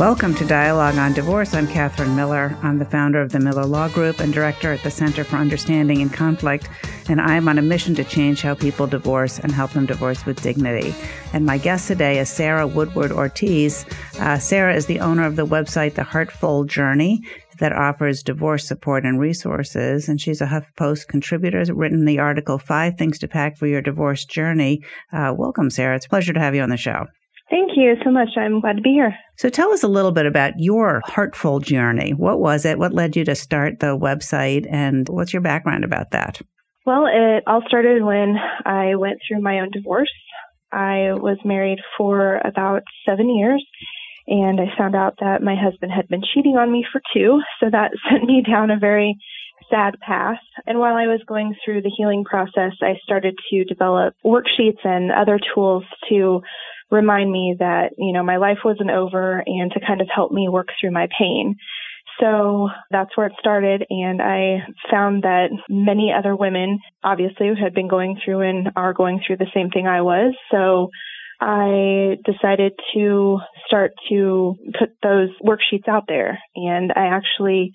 Welcome to Dialogue on Divorce. I'm Catherine Miller. I'm the founder of the Miller Law Group and director at the Center for Understanding and Conflict, and I'm on a mission to change how people divorce and help them divorce with dignity. And my guest today is Sarah Woodward Ortiz. Uh, Sarah is the owner of the website The Heartful Journey that offers divorce support and resources. And she's a HuffPost contributor, has written the article Five Things to Pack for Your Divorce Journey. Uh, welcome, Sarah. It's a pleasure to have you on the show. Thank you so much. I'm glad to be here. So tell us a little bit about your heartful journey. What was it? What led you to start the website? And what's your background about that? Well, it all started when I went through my own divorce. I was married for about seven years and I found out that my husband had been cheating on me for two. So that sent me down a very sad path. And while I was going through the healing process, I started to develop worksheets and other tools to remind me that, you know, my life wasn't over and to kind of help me work through my pain. So that's where it started. And I found that many other women obviously had been going through and are going through the same thing I was. So I decided to start to put those worksheets out there. And I actually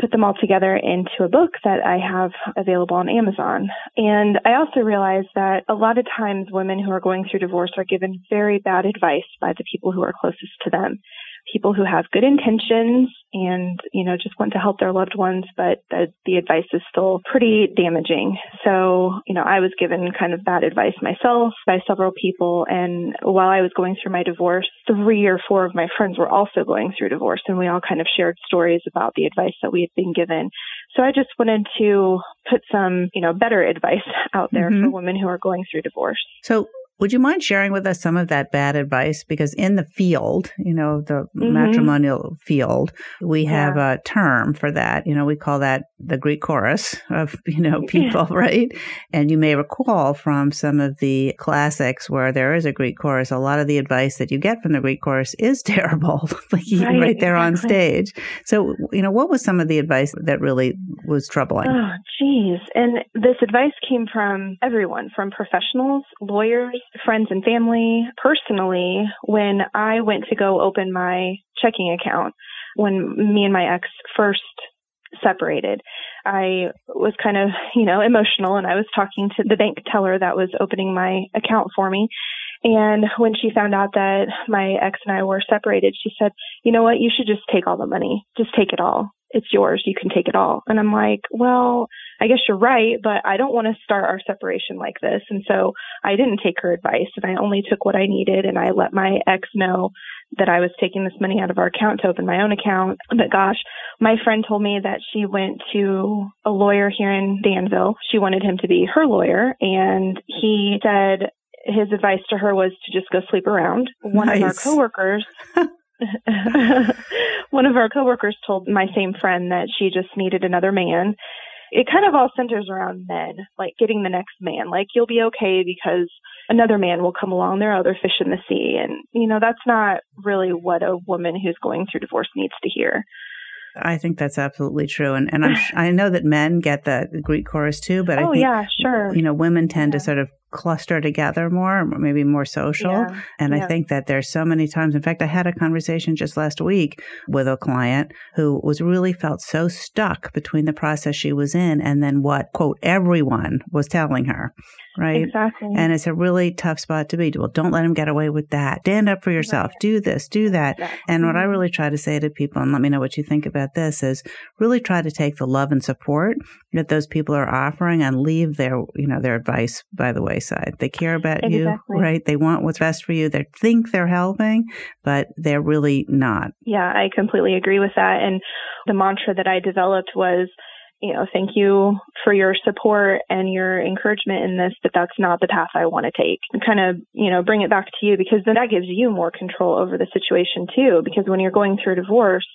put them all together into a book that I have available on Amazon. And I also realized that a lot of times women who are going through divorce are given very bad advice by the people who are closest to them people who have good intentions and, you know, just want to help their loved ones, but the, the advice is still pretty damaging. So, you know, I was given kind of bad advice myself by several people. And while I was going through my divorce, three or four of my friends were also going through divorce and we all kind of shared stories about the advice that we had been given. So I just wanted to put some, you know, better advice out there mm-hmm. for women who are going through divorce. So would you mind sharing with us some of that bad advice? Because in the field, you know, the mm-hmm. matrimonial field, we yeah. have a term for that. You know, we call that the Greek chorus of, you know, people, yeah. right? And you may recall from some of the classics where there is a Greek chorus, a lot of the advice that you get from the Greek chorus is terrible, like right, right there exactly. on stage. So, you know, what was some of the advice that really was troubling? Oh, geez. And this advice came from everyone, from professionals, lawyers, friends and family. Personally, when I went to go open my checking account, when me and my ex first separated, I was kind of, you know, emotional and I was talking to the bank teller that was opening my account for me. And when she found out that my ex and I were separated, she said, you know what? You should just take all the money. Just take it all it's yours. You can take it all. And I'm like, well, I guess you're right, but I don't want to start our separation like this. And so I didn't take her advice and I only took what I needed and I let my ex know that I was taking this money out of our account to open my own account. But gosh, my friend told me that she went to a lawyer here in Danville. She wanted him to be her lawyer and he said his advice to her was to just go sleep around. One nice. of our coworkers One of our coworkers told my same friend that she just needed another man. It kind of all centers around men, like getting the next man. Like you'll be okay because another man will come along. There are other fish in the sea. And, you know, that's not really what a woman who's going through divorce needs to hear. I think that's absolutely true, and and I'm, i know that men get the Greek chorus too, but oh, I think yeah, sure. You know, women tend yeah. to sort of cluster together more, maybe more social. Yeah, and yeah. I think that there's so many times. In fact, I had a conversation just last week with a client who was really felt so stuck between the process she was in and then what, quote, everyone was telling her. Right. Exactly. And it's a really tough spot to be. Well, don't let them get away with that. Stand up for yourself. Right. Do this, do that. Exactly. And what I mm-hmm. really try to say to people, and let me know what you think about this, is really try to take the love and support that those people are offering and leave their, you know, their advice by the way wayside. They care about exactly. you, right? They want what's best for you. They think they're helping, but they're really not. Yeah, I completely agree with that. And the mantra that I developed was, you know, thank you for your support and your encouragement in this, but that's not the path I want to take. And kind of, you know, bring it back to you because then that gives you more control over the situation too. Because when you're going through a divorce,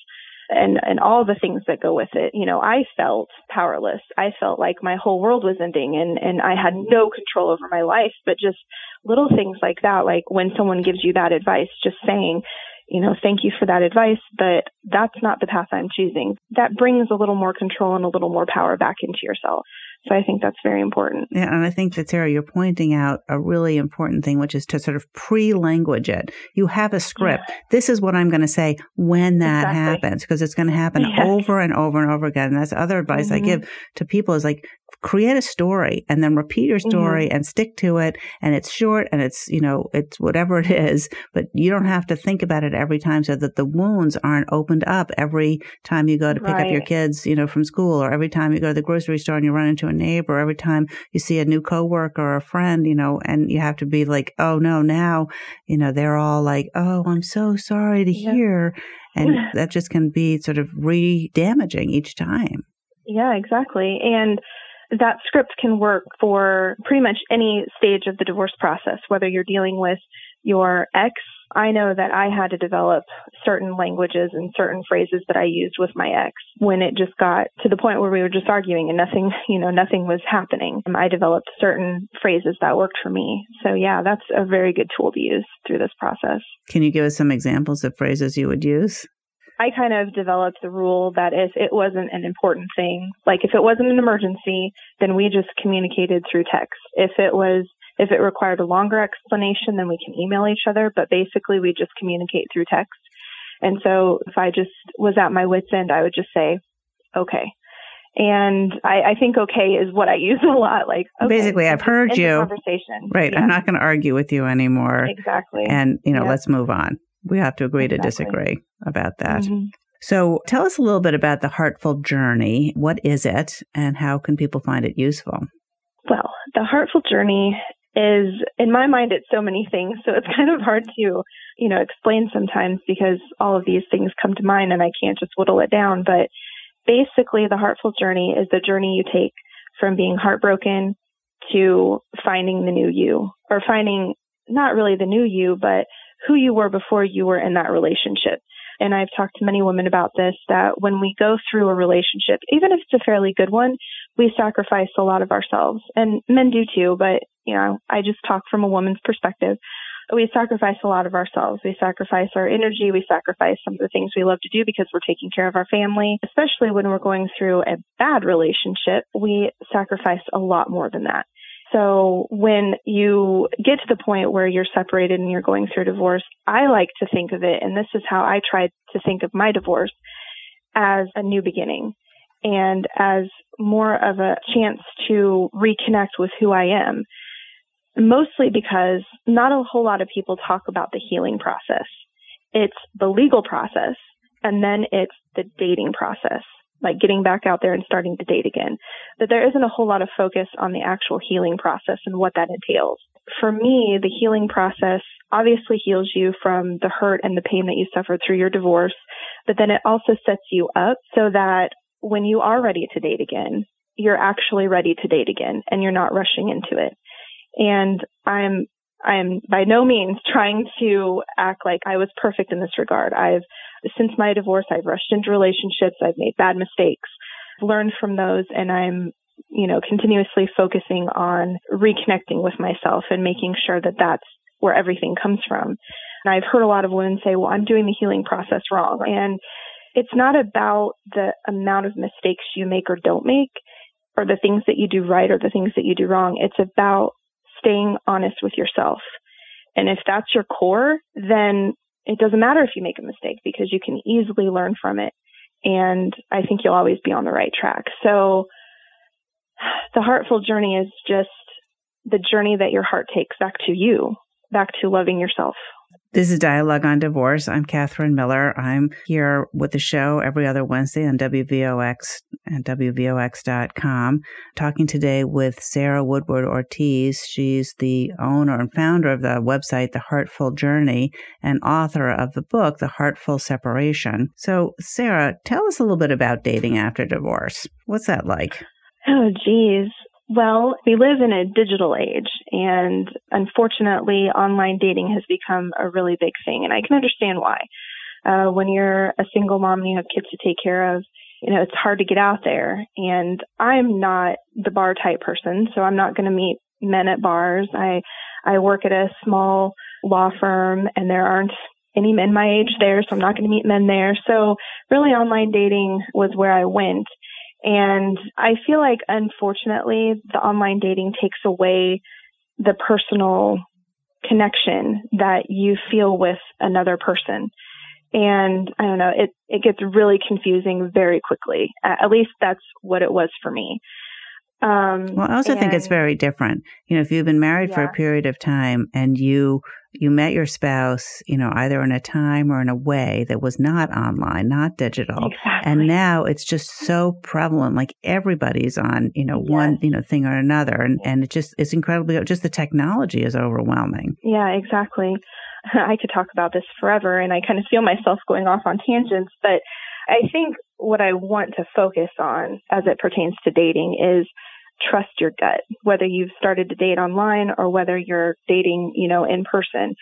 and and all the things that go with it. You know, I felt powerless. I felt like my whole world was ending and and I had no control over my life, but just little things like that like when someone gives you that advice just saying you know, thank you for that advice, but that's not the path I'm choosing. That brings a little more control and a little more power back into yourself. So I think that's very important. Yeah, and I think that Sarah, you're pointing out a really important thing, which is to sort of pre-language it. You have a script. Yeah. This is what I'm going to say when that exactly. happens, because it's going to happen yes. over and over and over again. And that's other advice mm-hmm. I give to people is like create a story and then repeat your story mm-hmm. and stick to it. And it's short and it's, you know, it's whatever it is, but you don't have to think about it every time so that the wounds aren't opened up every time you go to pick right. up your kids, you know, from school or every time you go to the grocery store and you run into a neighbor, every time you see a new coworker or a friend, you know, and you have to be like, oh no, now, you know, they're all like, oh, I'm so sorry to yeah. hear. And that just can be sort of re damaging each time. Yeah, exactly. And that script can work for pretty much any stage of the divorce process, whether you're dealing with your ex. I know that I had to develop certain languages and certain phrases that I used with my ex when it just got to the point where we were just arguing and nothing, you know, nothing was happening. I developed certain phrases that worked for me. So yeah, that's a very good tool to use through this process. Can you give us some examples of phrases you would use? I kind of developed the rule that if it wasn't an important thing, like if it wasn't an emergency, then we just communicated through text. If it was, if it required a longer explanation, then we can email each other, but basically we just communicate through text. And so if I just was at my wit's end, I would just say, okay. And I, I think okay is what I use a lot. Like okay, basically, I've heard you. Conversation. Right. Yeah. I'm not going to argue with you anymore. Exactly. And you know, yeah. let's move on. We have to agree exactly. to disagree about that. Mm-hmm. So tell us a little bit about the Heartful Journey. What is it and how can people find it useful? Well, the Heartful Journey is, in my mind, it's so many things. So it's kind of hard to, you know, explain sometimes because all of these things come to mind and I can't just whittle it down. But basically, the Heartful Journey is the journey you take from being heartbroken to finding the new you or finding not really the new you, but who you were before you were in that relationship. And I've talked to many women about this that when we go through a relationship, even if it's a fairly good one, we sacrifice a lot of ourselves. And men do too, but you know, I just talk from a woman's perspective. We sacrifice a lot of ourselves. We sacrifice our energy. We sacrifice some of the things we love to do because we're taking care of our family. Especially when we're going through a bad relationship, we sacrifice a lot more than that. So when you get to the point where you're separated and you're going through divorce, I like to think of it, and this is how I tried to think of my divorce as a new beginning and as more of a chance to reconnect with who I am. Mostly because not a whole lot of people talk about the healing process. It's the legal process and then it's the dating process like getting back out there and starting to date again. That there isn't a whole lot of focus on the actual healing process and what that entails. For me, the healing process obviously heals you from the hurt and the pain that you suffered through your divorce, but then it also sets you up so that when you are ready to date again, you're actually ready to date again and you're not rushing into it. And I'm I am by no means trying to act like I was perfect in this regard. I've since my divorce, I've rushed into relationships. I've made bad mistakes, learned from those, and I'm, you know, continuously focusing on reconnecting with myself and making sure that that's where everything comes from. And I've heard a lot of women say, well, I'm doing the healing process wrong. And it's not about the amount of mistakes you make or don't make or the things that you do right or the things that you do wrong. It's about staying honest with yourself. And if that's your core, then it doesn't matter if you make a mistake because you can easily learn from it. And I think you'll always be on the right track. So the heartful journey is just the journey that your heart takes back to you, back to loving yourself. This is Dialogue on Divorce. I'm Catherine Miller. I'm here with the show every other Wednesday on WVOX and WVOX.com, talking today with Sarah Woodward Ortiz. She's the owner and founder of the website, The Heartful Journey, and author of the book, The Heartful Separation. So, Sarah, tell us a little bit about dating after divorce. What's that like? Oh, geez. Well, we live in a digital age and unfortunately online dating has become a really big thing and I can understand why. Uh, when you're a single mom and you have kids to take care of, you know, it's hard to get out there. And I'm not the bar type person, so I'm not going to meet men at bars. I, I work at a small law firm and there aren't any men my age there, so I'm not going to meet men there. So really online dating was where I went. And I feel like unfortunately the online dating takes away the personal connection that you feel with another person. And I don't know, it, it gets really confusing very quickly. At least that's what it was for me. Um, well, I also and, think it's very different. You know, if you've been married yeah. for a period of time and you you met your spouse, you know, either in a time or in a way that was not online, not digital. Exactly. And now it's just so prevalent. Like everybody's on, you know, yes. one, you know, thing or another. And, and it just, it's incredibly, just the technology is overwhelming. Yeah, exactly. I could talk about this forever and I kind of feel myself going off on tangents, but I think what I want to focus on as it pertains to dating is trust your gut, whether you've started to date online or whether you're dating, you know, in person.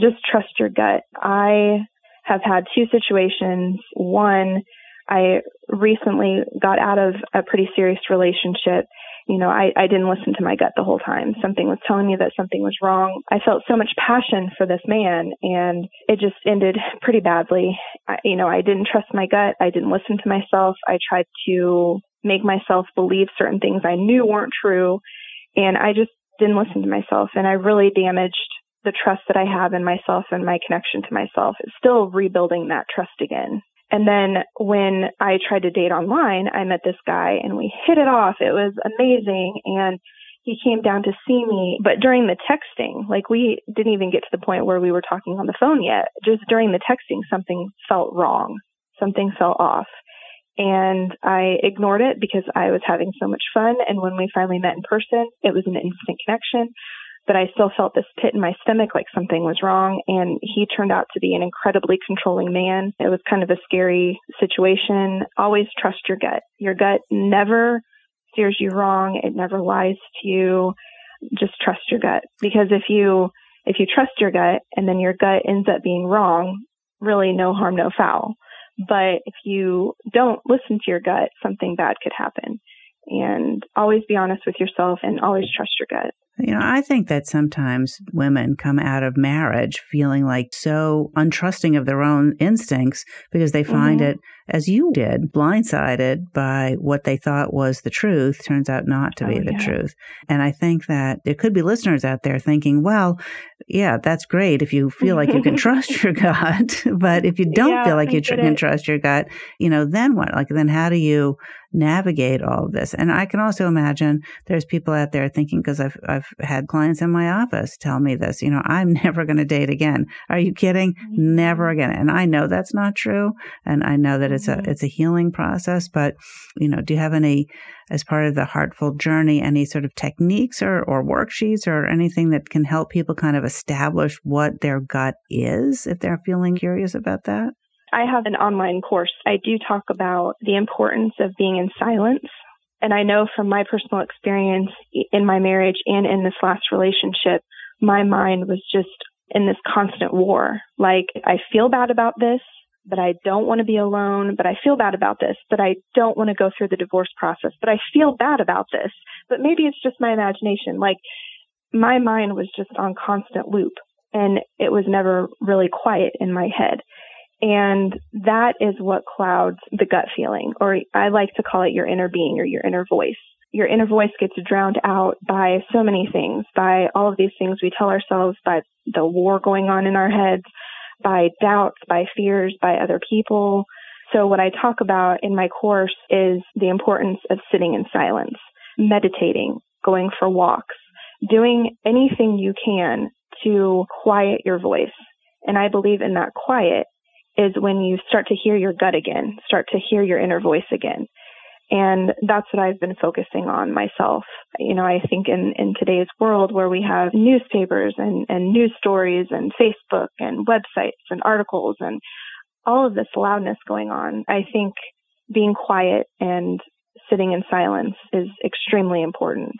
Just trust your gut. I have had two situations. One, I recently got out of a pretty serious relationship. You know, I, I didn't listen to my gut the whole time. Something was telling me that something was wrong. I felt so much passion for this man and it just ended pretty badly. I, you know, I didn't trust my gut. I didn't listen to myself. I tried to make myself believe certain things I knew weren't true. And I just didn't listen to myself and I really damaged the trust that I have in myself and my connection to myself. It's still rebuilding that trust again. And then when I tried to date online, I met this guy and we hit it off. It was amazing. And he came down to see me, but during the texting, like we didn't even get to the point where we were talking on the phone yet. Just during the texting, something felt wrong. Something felt off and I ignored it because I was having so much fun. And when we finally met in person, it was an instant connection. But I still felt this pit in my stomach like something was wrong. And he turned out to be an incredibly controlling man. It was kind of a scary situation. Always trust your gut. Your gut never steers you wrong. It never lies to you. Just trust your gut. Because if you, if you trust your gut and then your gut ends up being wrong, really no harm, no foul. But if you don't listen to your gut, something bad could happen. And always be honest with yourself and always trust your gut. You know, I think that sometimes women come out of marriage feeling like so untrusting of their own instincts because they find mm-hmm. it, as you did, blindsided by what they thought was the truth, turns out not to oh, be the yeah. truth. And I think that there could be listeners out there thinking, well, yeah, that's great if you feel like you can trust your gut. but if you don't yeah, feel like you tr- can trust your gut, you know, then what? Like, then how do you navigate all of this? And I can also imagine there's people out there thinking, because I've, I've had clients in my office tell me this, you know, I'm never going to date again. Are you kidding? Mm-hmm. Never again. And I know that's not true. And I know that it's a, mm-hmm. it's a healing process, but, you know, do you have any, as part of the heartful journey, any sort of techniques or, or worksheets or anything that can help people kind of establish what their gut is if they're feeling curious about that? I have an online course. I do talk about the importance of being in silence and I know from my personal experience in my marriage and in this last relationship, my mind was just in this constant war. Like, I feel bad about this, but I don't want to be alone, but I feel bad about this, but I don't want to go through the divorce process, but I feel bad about this, but maybe it's just my imagination. Like, my mind was just on constant loop and it was never really quiet in my head. And that is what clouds the gut feeling, or I like to call it your inner being or your inner voice. Your inner voice gets drowned out by so many things, by all of these things we tell ourselves, by the war going on in our heads, by doubts, by fears, by other people. So what I talk about in my course is the importance of sitting in silence, meditating, going for walks, doing anything you can to quiet your voice. And I believe in that quiet is when you start to hear your gut again, start to hear your inner voice again. And that's what I've been focusing on myself. You know, I think in, in today's world where we have newspapers and, and news stories and Facebook and websites and articles and all of this loudness going on, I think being quiet and sitting in silence is extremely important.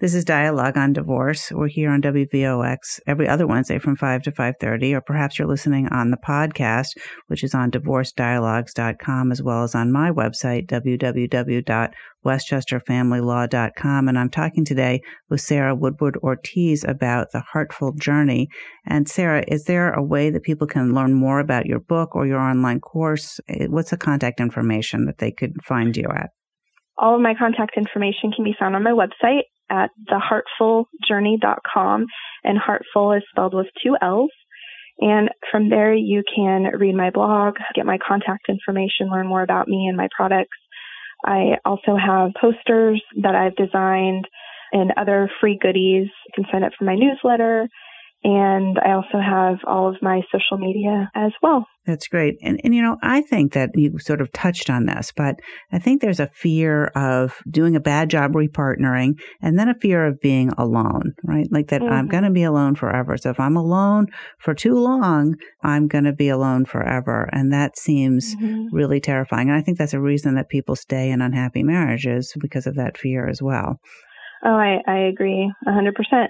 This is Dialogue on Divorce. We're here on WVOX every other Wednesday from 5 to 5.30, or perhaps you're listening on the podcast, which is on divorcedialogues.com, as well as on my website, www.westchesterfamilylaw.com. And I'm talking today with Sarah Woodward Ortiz about the Heartful Journey. And Sarah, is there a way that people can learn more about your book or your online course? Eh, what's the contact information that they could find you at? All of my contact information can be found on my website at theheartfuljourney.com, and Heartful is spelled with two L's. And from there, you can read my blog, get my contact information, learn more about me and my products. I also have posters that I've designed and other free goodies. You can sign up for my newsletter and I also have all of my social media as well. That's great. And, and, you know, I think that you sort of touched on this, but I think there's a fear of doing a bad job repartnering and then a fear of being alone, right? Like that mm-hmm. I'm going to be alone forever. So if I'm alone for too long, I'm going to be alone forever. And that seems mm-hmm. really terrifying. And I think that's a reason that people stay in unhappy marriages because of that fear as well. Oh, I, I agree 100%.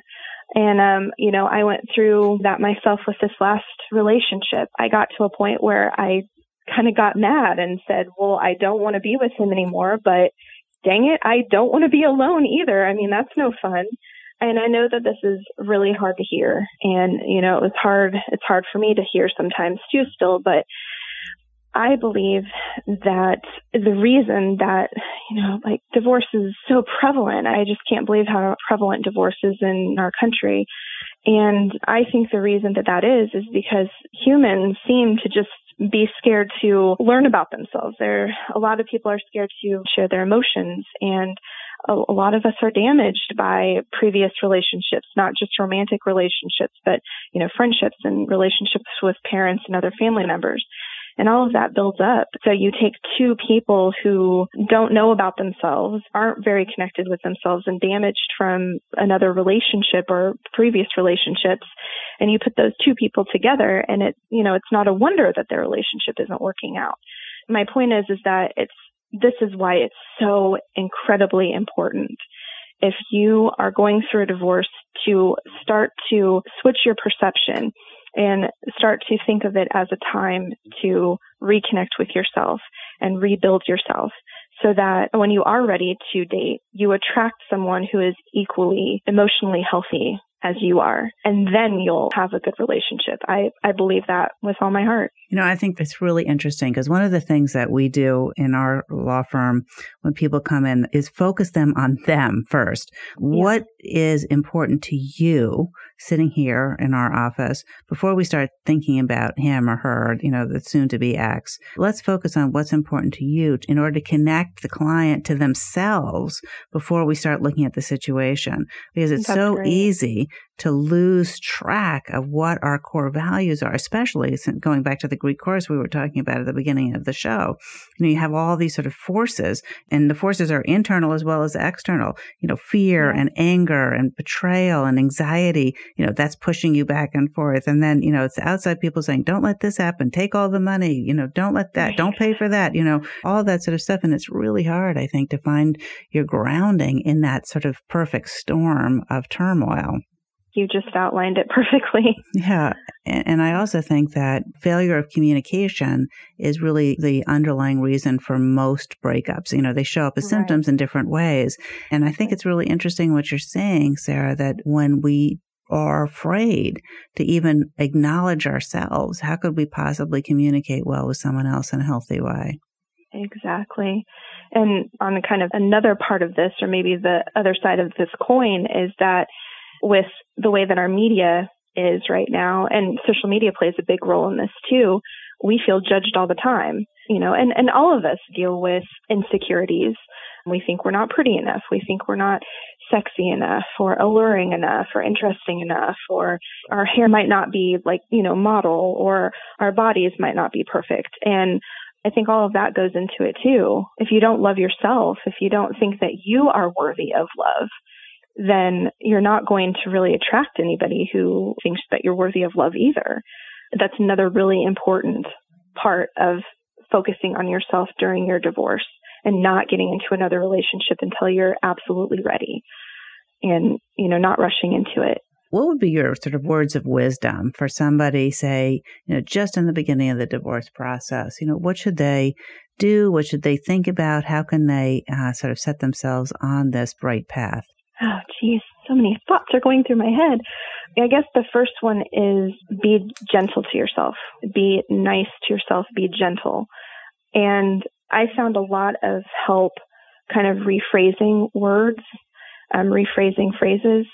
And, um, you know, I went through that myself with this last relationship. I got to a point where I kind of got mad and said, well, I don't want to be with him anymore, but dang it, I don't want to be alone either. I mean, that's no fun. And I know that this is really hard to hear. And, you know, it's hard, it's hard for me to hear sometimes too still, but I believe that the reason that, you know, like divorce is so prevalent, I just can't believe how prevalent divorce is in our country. And I think the reason that that is, is because humans seem to just be scared to learn about themselves. There, a lot of people are scared to share their emotions and a, a lot of us are damaged by previous relationships, not just romantic relationships, but, you know, friendships and relationships with parents and other family members and all of that builds up. So you take two people who don't know about themselves, aren't very connected with themselves and damaged from another relationship or previous relationships, and you put those two people together and it, you know, it's not a wonder that their relationship isn't working out. My point is, is that it's, this is why it's so incredibly important if you are going through a divorce to start to switch your perception and start to think of it as a time to reconnect with yourself and rebuild yourself so that when you are ready to date, you attract someone who is equally emotionally healthy as you are. And then you'll have a good relationship. I, I believe that with all my heart. You know, I think it's really interesting because one of the things that we do in our law firm when people come in is focus them on them first. Yeah. What is important to you sitting here in our office before we start thinking about him or her, you know, the soon to be ex? Let's focus on what's important to you in order to connect the client to themselves before we start looking at the situation because it's That's so great. easy to lose track of what our core values are, especially going back to the Greek chorus we were talking about at the beginning of the show. You know, you have all these sort of forces and the forces are internal as well as external, you know, fear and anger and betrayal and anxiety, you know, that's pushing you back and forth. And then, you know, it's outside people saying, don't let this happen. Take all the money, you know, don't let that, don't pay for that, you know, all that sort of stuff. And it's really hard, I think, to find your grounding in that sort of perfect storm of turmoil you just outlined it perfectly. Yeah. And I also think that failure of communication is really the underlying reason for most breakups. You know, they show up as right. symptoms in different ways. And I think it's really interesting what you're saying, Sarah, that when we are afraid to even acknowledge ourselves, how could we possibly communicate well with someone else in a healthy way? Exactly. And on kind of another part of this, or maybe the other side of this coin, is that with the way that our media is right now, and social media plays a big role in this too, we feel judged all the time, you know, and, and all of us deal with insecurities. We think we're not pretty enough. We think we're not sexy enough or alluring enough or interesting enough or our hair might not be like, you know, model or our bodies might not be perfect. And I think all of that goes into it too. If you don't love yourself, if you don't think that you are worthy of love, then you're not going to really attract anybody who thinks that you're worthy of love either. That's another really important part of focusing on yourself during your divorce and not getting into another relationship until you're absolutely ready. and, you know, not rushing into it. What would be your sort of words of wisdom for somebody, say, you know, just in the beginning of the divorce process? You know, what should they do? What should they think about? How can they uh, sort of set themselves on this bright path? Oh, geez, so many thoughts are going through my head. I guess the first one is be gentle to yourself, be nice to yourself, be gentle. And I found a lot of help kind of rephrasing words, um, rephrasing phrases.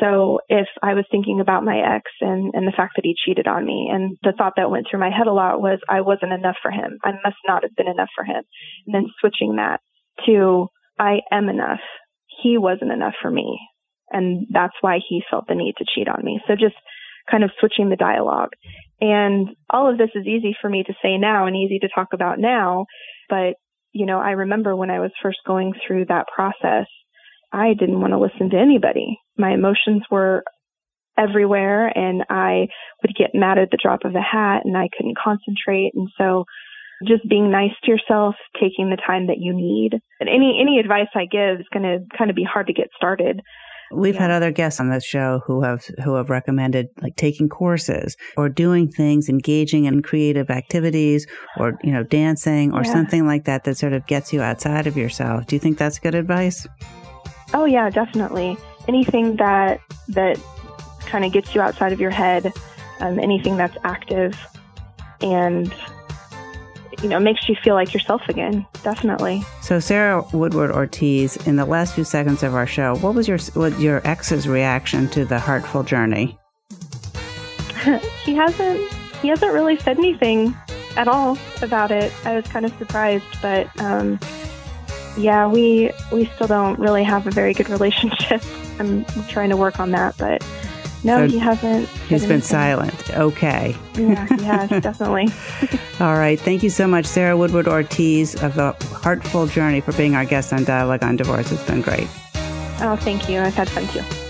So if I was thinking about my ex and, and the fact that he cheated on me, and the thought that went through my head a lot was I wasn't enough for him. I must not have been enough for him. And then switching that to I am enough. He wasn't enough for me. And that's why he felt the need to cheat on me. So just kind of switching the dialogue. And all of this is easy for me to say now and easy to talk about now. But, you know, I remember when I was first going through that process, I didn't want to listen to anybody. My emotions were everywhere and I would get mad at the drop of a hat and I couldn't concentrate. And so just being nice to yourself, taking the time that you need. And any, any advice I give is going to kind of be hard to get started. We've yeah. had other guests on the show who have who have recommended like taking courses or doing things, engaging in creative activities or you know dancing or yeah. something like that that sort of gets you outside of yourself. Do you think that's good advice? Oh yeah, definitely. Anything that that kind of gets you outside of your head, um, anything that's active and you know makes you feel like yourself again. Definitely. So Sarah Woodward Ortiz, in the last few seconds of our show, what was your what your ex's reaction to the heartful journey? he hasn't he hasn't really said anything at all about it. I was kind of surprised, but um, yeah, we we still don't really have a very good relationship. I'm trying to work on that, but no, so he hasn't. He's been anything. silent. Okay. Yeah, he has, definitely. All right. Thank you so much, Sarah Woodward Ortiz of the Heartful Journey, for being our guest on Dialogue on Divorce. It's been great. Oh, thank you. I've had fun too.